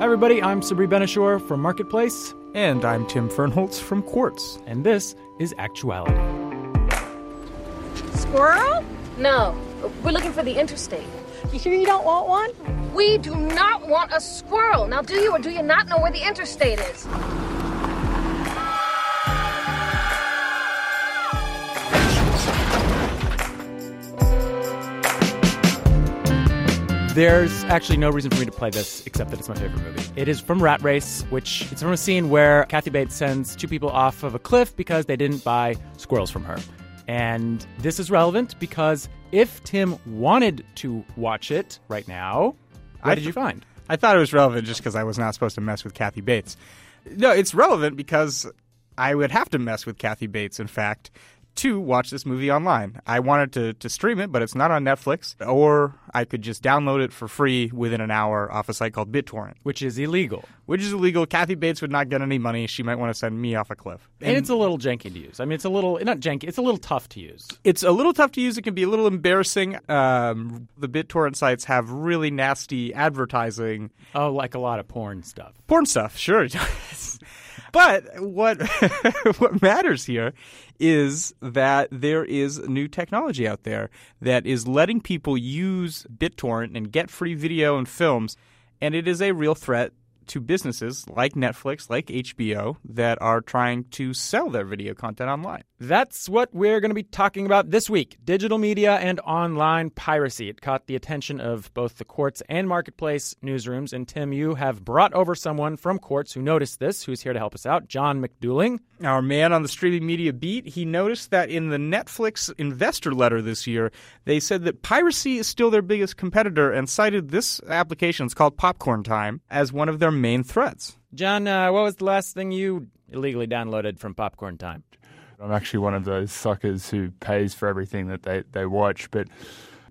Hi, everybody. I'm Sabri Ben-Achour from Marketplace, And I'm Tim Fernholz from Quartz. and this is Actuality. Squirrel? No, we're looking for the interstate. You sure you don't want one? We do not want a squirrel. Now, do you or do you not know where the interstate is? There's actually no reason for me to play this except that it's my favorite movie. It is from Rat Race, which it's from a scene where Kathy Bates sends two people off of a cliff because they didn't buy squirrels from her. And this is relevant because if Tim wanted to watch it right now, what I did you find? I thought it was relevant just because I was not supposed to mess with Kathy Bates. No, it's relevant because I would have to mess with Kathy Bates, in fact, to watch this movie online. I wanted to, to stream it, but it's not on Netflix, or I could just download it for free within an hour off a site called BitTorrent, Which is illegal. which is illegal. Kathy Bates would not get any money. She might want to send me off a cliff. And it's a little janky to use. I mean, it's a little, not janky, it's a little tough to use. It's a little tough to use. It can be a little embarrassing. Um, the BitTorrent sites have really nasty advertising Oh, like a lot of porn stuff. porn stuff, sure. but what what matters here is that there is new technology out there that is letting people use BitTorrent and get free video and films, and it is a real threat to businesses like Netflix, like HBO, that are trying to sell their video content online. That's what we're going to be talking about this week digital media and online piracy. It caught the attention of both the Quartz and Marketplace newsrooms. And Tim, you have brought over someone from Quartz who noticed this, who's here to help us out, John McDuling. Our man on the streaming media beat, he noticed that in the Netflix investor letter this year, they said that piracy is still their biggest competitor and cited this application, it's called Popcorn Time, as one of their main threats. John, uh, what was the last thing you illegally downloaded from Popcorn Time? I'm actually one of those suckers who pays for everything that they, they watch, but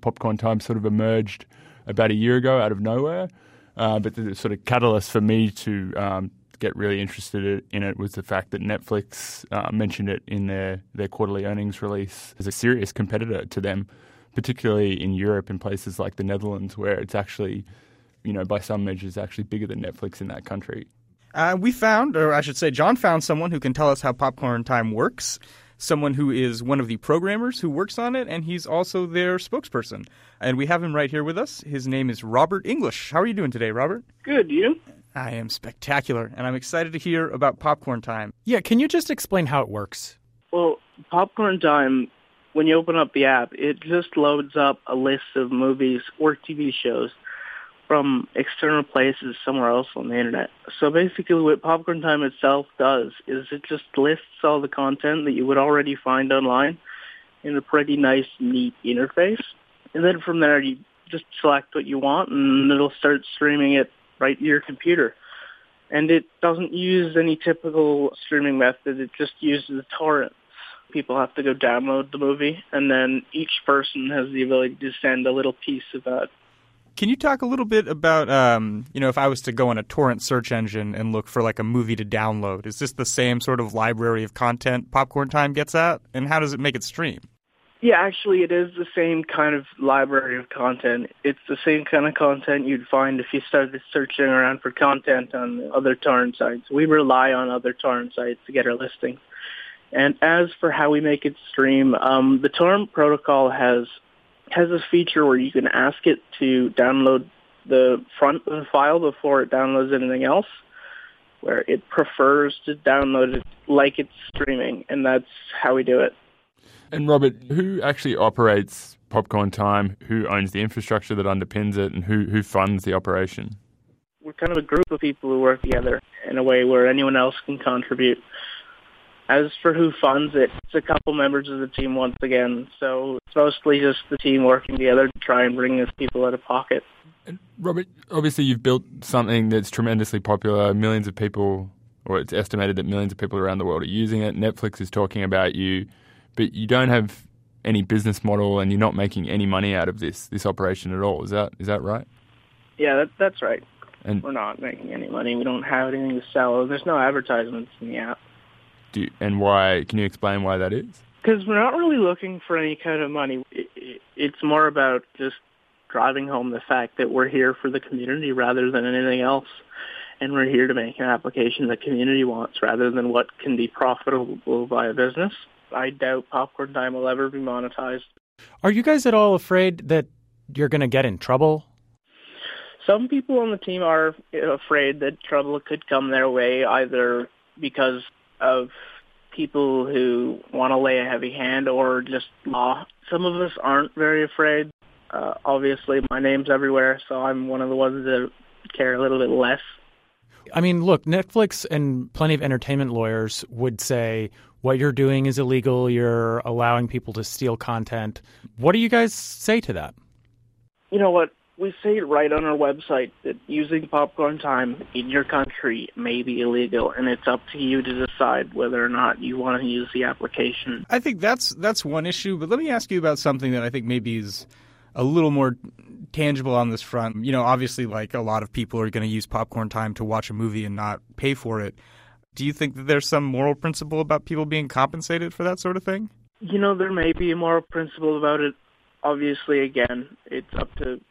Popcorn Time sort of emerged about a year ago out of nowhere. Uh, but the sort of catalyst for me to um, get really interested in it was the fact that Netflix uh, mentioned it in their, their quarterly earnings release as a serious competitor to them, particularly in Europe in places like the Netherlands, where it's actually, you know, by some measures, actually bigger than Netflix in that country. Uh, we found, or I should say, John found someone who can tell us how Popcorn Time works, someone who is one of the programmers who works on it, and he's also their spokesperson. And we have him right here with us. His name is Robert English. How are you doing today, Robert? Good, you? I am spectacular, and I'm excited to hear about Popcorn Time. Yeah, can you just explain how it works? Well, Popcorn Time, when you open up the app, it just loads up a list of movies or TV shows from external places somewhere else on the internet. So basically what Popcorn Time itself does is it just lists all the content that you would already find online in a pretty nice, neat interface. And then from there, you just select what you want and it'll start streaming it right to your computer. And it doesn't use any typical streaming method. It just uses torrents. People have to go download the movie, and then each person has the ability to send a little piece of that. Can you talk a little bit about, um, you know, if I was to go on a torrent search engine and look for like a movie to download, is this the same sort of library of content Popcorn Time gets at? And how does it make it stream? Yeah, actually, it is the same kind of library of content. It's the same kind of content you'd find if you started searching around for content on other torrent sites. We rely on other torrent sites to get our listings. And as for how we make it stream, um, the torrent protocol has has a feature where you can ask it to download the front of the file before it downloads anything else, where it prefers to download it like it's streaming, and that's how we do it. And Robert, who actually operates Popcorn Time? Who owns the infrastructure that underpins it, and who who funds the operation? We're kind of a group of people who work together in a way where anyone else can contribute. As for who funds it, it's a couple members of the team once again. So it's mostly just the team working together to try and bring us people out of pocket. And Robert, obviously you've built something that's tremendously popular. Millions of people, or it's estimated that millions of people around the world are using it. Netflix is talking about you, but you don't have any business model, and you're not making any money out of this this operation at all. Is that is that right? Yeah, that, that's right. And We're not making any money. We don't have anything to sell. There's no advertisements in the app. Do you, and why? Can you explain why that is? Because we're not really looking for any kind of money. It, it, it's more about just driving home the fact that we're here for the community rather than anything else. and we're here to make an application the community wants rather than what can be profitable by a business. I doubt Popcorn Time will ever be monetized. Are you guys at all afraid that you're going to get in trouble? Some people on the team are afraid that trouble could come their way either because of people who want to lay a heavy hand or just law. Some of us aren't very afraid. Uh, obviously, my name's everywhere, so I'm one of the ones that care a little bit less. I mean, look, Netflix and plenty of entertainment lawyers would say what you're doing is illegal. You're allowing people to steal content. What do you guys say to that? You know what? We say it right on our website that using popcorn time in your country may be illegal, and it's up to you to decide whether or not you want to use the application. I think that's that's one issue, but let me ask you about something that I think maybe is a little more tangible on this front. You know, obviously, like a lot of people are going to use popcorn time to watch a movie and not pay for it. Do you think that there's some moral principle about people being compensated for that sort of thing? You know, there may be a moral principle about it. Obviously, again, it's up to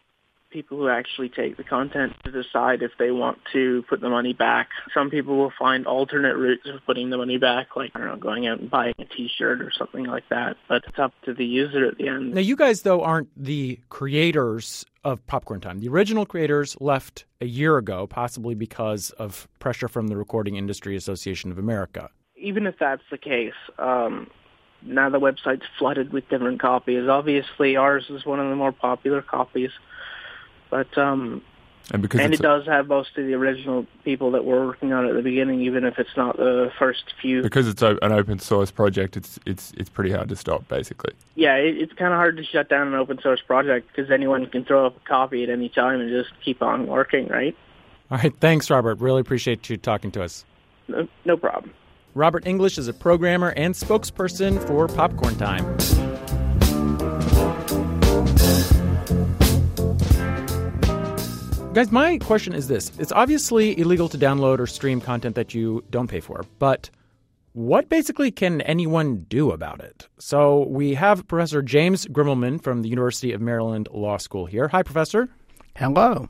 people who actually take the content to decide if they want to put the money back. Some people will find alternate routes of putting the money back, like, I don't know, going out and buying a t-shirt or something like that. But it's up to the user at the end. Now, you guys, though, aren't the creators of Popcorn Time. The original creators left a year ago, possibly because of pressure from the Recording Industry Association of America. Even if that's the case, um, now the website's flooded with different copies. Obviously, ours is one of the more popular copies. But um, and because and it does have most of the original people that were working on it at the beginning, even if it's not the first few. Because it's an open source project, it's it's it's pretty hard to stop, basically. Yeah, it, it's kind of hard to shut down an open source project because anyone can throw up a copy at any time and just keep on working, right? All right, thanks, Robert. Really appreciate you talking to us. No, no problem. Robert English is a programmer and spokesperson for Popcorn Time. Guys, my question is this it's obviously illegal to download or stream content that you don't pay for, but what basically can anyone do about it? So we have Professor James Grimmelmann from the University of Maryland Law School here. Hi, Professor. Hello.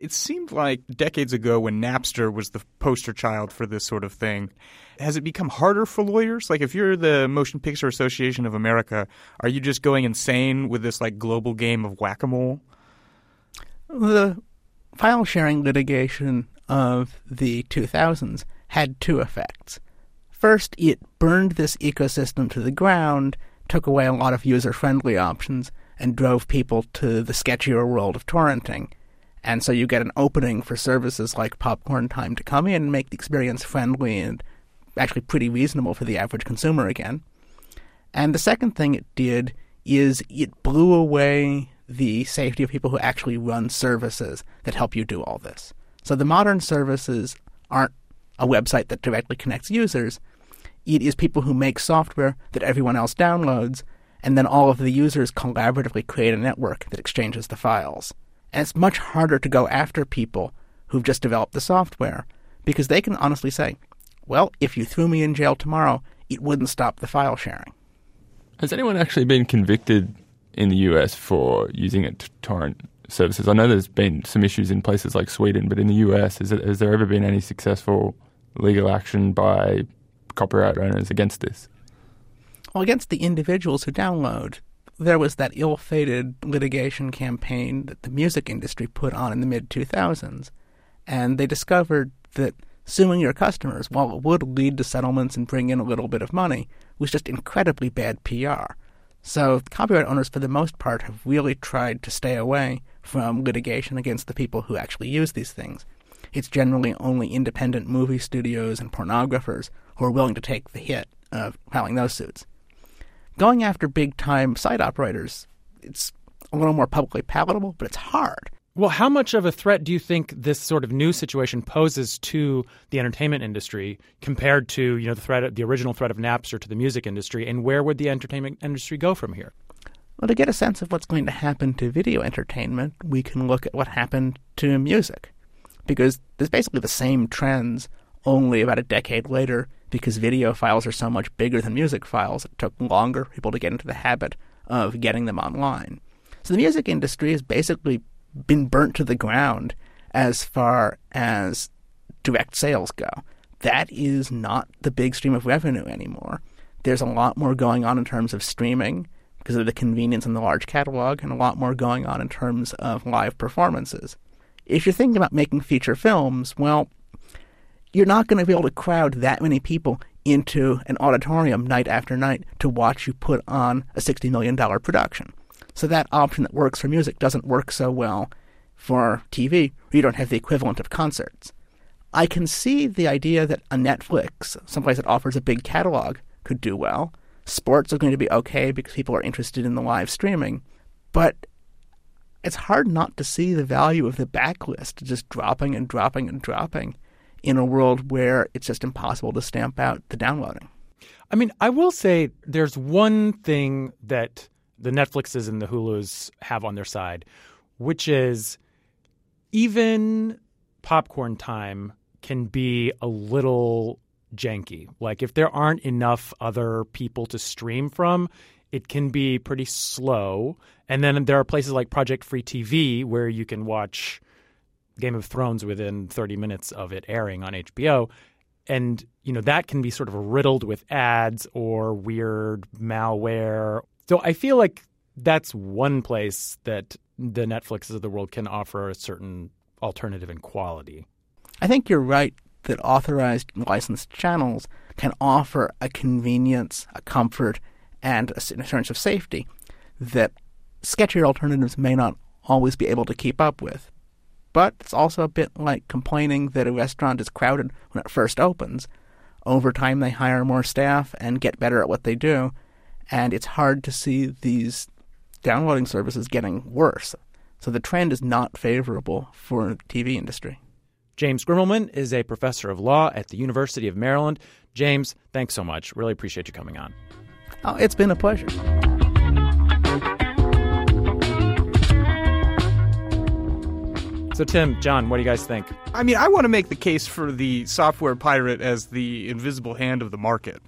It seemed like decades ago when Napster was the poster child for this sort of thing. Has it become harder for lawyers? Like, if you're the Motion Picture Association of America, are you just going insane with this like global game of whack a mole? The file sharing litigation of the 2000s had two effects. First, it burned this ecosystem to the ground, took away a lot of user friendly options, and drove people to the sketchier world of torrenting. And so you get an opening for services like Popcorn Time to come in and make the experience friendly and actually pretty reasonable for the average consumer again. And the second thing it did is it blew away the safety of people who actually run services that help you do all this. So the modern services aren't a website that directly connects users. It is people who make software that everyone else downloads, and then all of the users collaboratively create a network that exchanges the files. And it's much harder to go after people who've just developed the software because they can honestly say, well, if you threw me in jail tomorrow, it wouldn't stop the file sharing. Has anyone actually been convicted in the US for using it to torrent services? I know there's been some issues in places like Sweden, but in the US, it, has there ever been any successful legal action by copyright owners against this? Well, against the individuals who download. There was that ill fated litigation campaign that the music industry put on in the mid 2000s, and they discovered that suing your customers, while it would lead to settlements and bring in a little bit of money, was just incredibly bad PR. So copyright owners, for the most part, have really tried to stay away from litigation against the people who actually use these things. It's generally only independent movie studios and pornographers who are willing to take the hit of filing those suits. Going after big time site operators, it's a little more publicly palatable, but it's hard. Well, how much of a threat do you think this sort of new situation poses to the entertainment industry compared to, you know, the threat, the original threat of Napster to the music industry, and where would the entertainment industry go from here? Well, to get a sense of what's going to happen to video entertainment, we can look at what happened to music, because there's basically the same trends, only about a decade later. Because video files are so much bigger than music files, it took longer for people to get into the habit of getting them online. So the music industry is basically been burnt to the ground as far as direct sales go. That is not the big stream of revenue anymore. There's a lot more going on in terms of streaming because of the convenience and the large catalog, and a lot more going on in terms of live performances. If you're thinking about making feature films, well, you're not going to be able to crowd that many people into an auditorium night after night to watch you put on a $60 million production. So that option that works for music doesn't work so well for TV, where you don't have the equivalent of concerts. I can see the idea that a Netflix, someplace that offers a big catalog, could do well. Sports are going to be okay because people are interested in the live streaming. But it's hard not to see the value of the backlist just dropping and dropping and dropping in a world where it's just impossible to stamp out the downloading. I mean, I will say there's one thing that the Netflixes and the Hulus have on their side, which is even popcorn time can be a little janky. Like if there aren't enough other people to stream from, it can be pretty slow. And then there are places like Project Free TV where you can watch Game of Thrones within 30 minutes of it airing on HBO. And, you know, that can be sort of riddled with ads or weird malware. So I feel like that's one place that the Netflixes of the world can offer a certain alternative in quality. I think you're right that authorized licensed channels can offer a convenience, a comfort, and an assurance of safety that sketchier alternatives may not always be able to keep up with. But it's also a bit like complaining that a restaurant is crowded when it first opens. Over time, they hire more staff and get better at what they do, and it's hard to see these downloading services getting worse. So the trend is not favorable for TV industry. James Grimmelmann is a professor of law at the University of Maryland. James, thanks so much. Really appreciate you coming on. Oh, it's been a pleasure. So, Tim, John, what do you guys think? I mean, I want to make the case for the software pirate as the invisible hand of the market.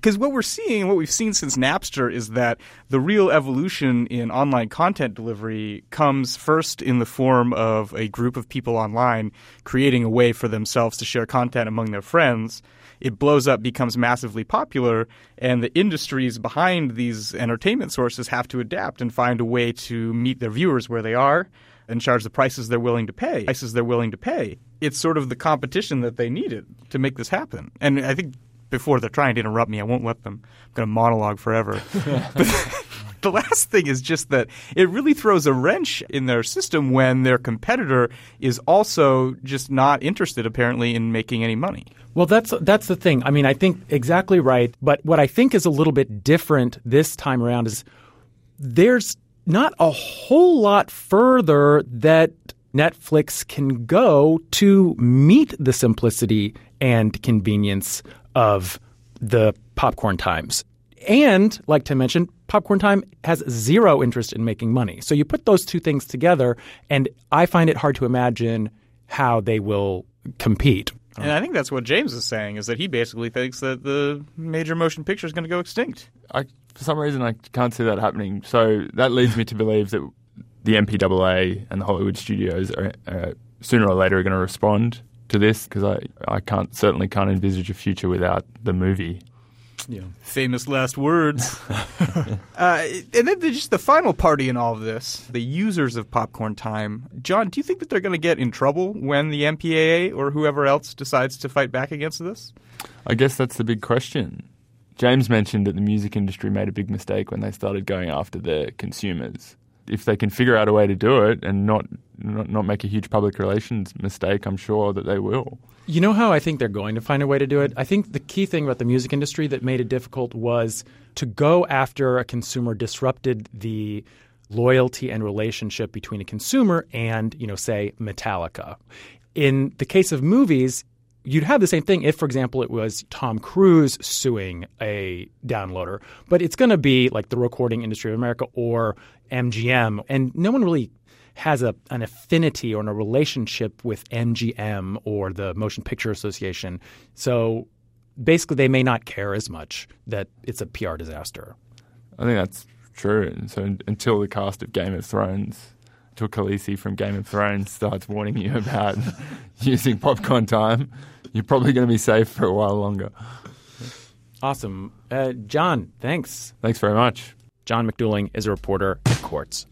Because what we're seeing, what we've seen since Napster, is that the real evolution in online content delivery comes first in the form of a group of people online creating a way for themselves to share content among their friends. It blows up, becomes massively popular, and the industries behind these entertainment sources have to adapt and find a way to meet their viewers where they are and charge the prices they're willing to pay. Prices they're willing to pay. It's sort of the competition that they needed to make this happen. And I think before they're trying to interrupt me, I won't let them. I'm going to monologue forever. the last thing is just that it really throws a wrench in their system when their competitor is also just not interested, apparently, in making any money. Well, that's that's the thing. I mean, I think exactly right. But what I think is a little bit different this time around is there's not a whole lot further that Netflix can go to meet the simplicity and convenience of the popcorn times. And, like Tim mentioned, Popcorn Time has zero interest in making money. So you put those two things together, and I find it hard to imagine how they will compete. And I think that's what James is saying is that he basically thinks that the major motion picture is going to go extinct. I, for some reason, I can't see that happening. So that leads me to believe that the MPAA and the Hollywood studios are uh, sooner or later are going to respond to this because I, I can't certainly can't envisage a future without the movie. Yeah. Famous last words. uh, and then just the final party in all of this, the users of Popcorn Time. John, do you think that they're going to get in trouble when the MPAA or whoever else decides to fight back against this? I guess that's the big question. James mentioned that the music industry made a big mistake when they started going after the consumers. If they can figure out a way to do it and not, not, not make a huge public relations mistake, I'm sure that they will. You know how I think they're going to find a way to do it? I think the key thing about the music industry that made it difficult was to go after a consumer disrupted the loyalty and relationship between a consumer and, you know, say Metallica. In the case of movies, you'd have the same thing if, for example, it was Tom Cruise suing a downloader, but it's going to be like the Recording Industry of America or MGM, and no one really has a, an affinity or a relationship with MGM or the Motion Picture Association. So basically, they may not care as much that it's a PR disaster. I think that's true. So until the cast of Game of Thrones till Khaleesi from Game of Thrones starts warning you about using popcorn time, you're probably going to be safe for a while longer. Awesome. Uh, John, thanks. Thanks very much. John McDuling is a reporter at Quartz.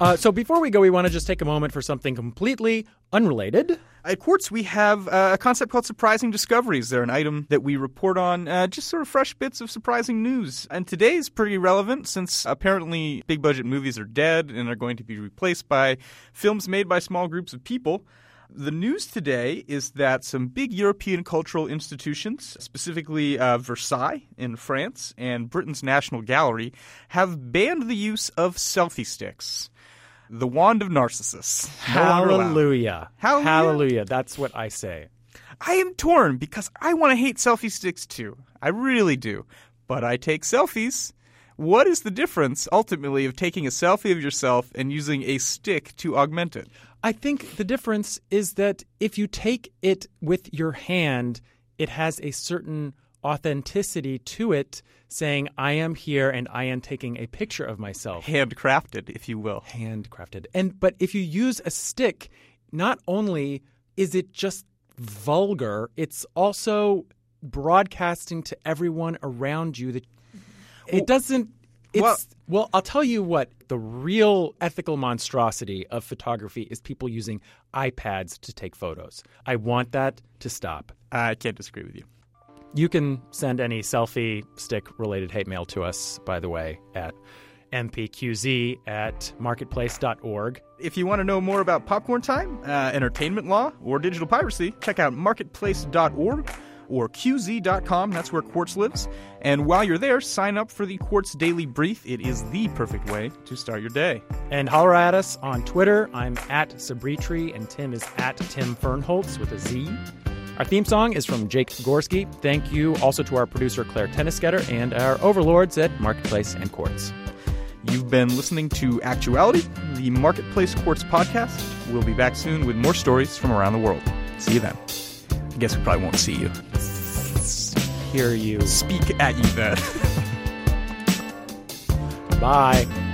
Uh, so before we go, we want to just take a moment for something completely unrelated. At Quartz, we have uh, a concept called surprising discoveries. They're an item that we report on, uh, just sort of fresh bits of surprising news. And today is pretty relevant since apparently big budget movies are dead and are going to be replaced by films made by small groups of people. The news today is that some big European cultural institutions, specifically uh, Versailles in France and Britain's National Gallery, have banned the use of selfie sticks. The wand of Narcissus. Hallelujah. Hallelujah? Hallelujah. That's what I say. I am torn because I want to hate selfie sticks too. I really do. But I take selfies. What is the difference ultimately of taking a selfie of yourself and using a stick to augment it? I think the difference is that if you take it with your hand, it has a certain authenticity to it, saying, I am here and I am taking a picture of myself. Handcrafted, if you will. Handcrafted. And but if you use a stick, not only is it just vulgar, it's also broadcasting to everyone around you that it doesn't well- well, I'll tell you what the real ethical monstrosity of photography is people using iPads to take photos. I want that to stop. I can't disagree with you. You can send any selfie stick related hate mail to us, by the way, at mpqz at marketplace.org. If you want to know more about popcorn time, uh, entertainment law, or digital piracy, check out marketplace.org or qz.com. That's where Quartz lives. And while you're there, sign up for the Quartz Daily Brief. It is the perfect way to start your day. And holler at us on Twitter. I'm at Sabritri, and Tim is at Tim Fernholz with a Z. Our theme song is from Jake Gorski. Thank you also to our producer Clare Toeniskoetter and our overlords at Marketplace and Quartz. You've been listening to Actuality, the Marketplace Quartz podcast. We'll be back soon with more stories from around the world. See you then. I guess we probably won't see you. Hear you. Speak at you then. Bye.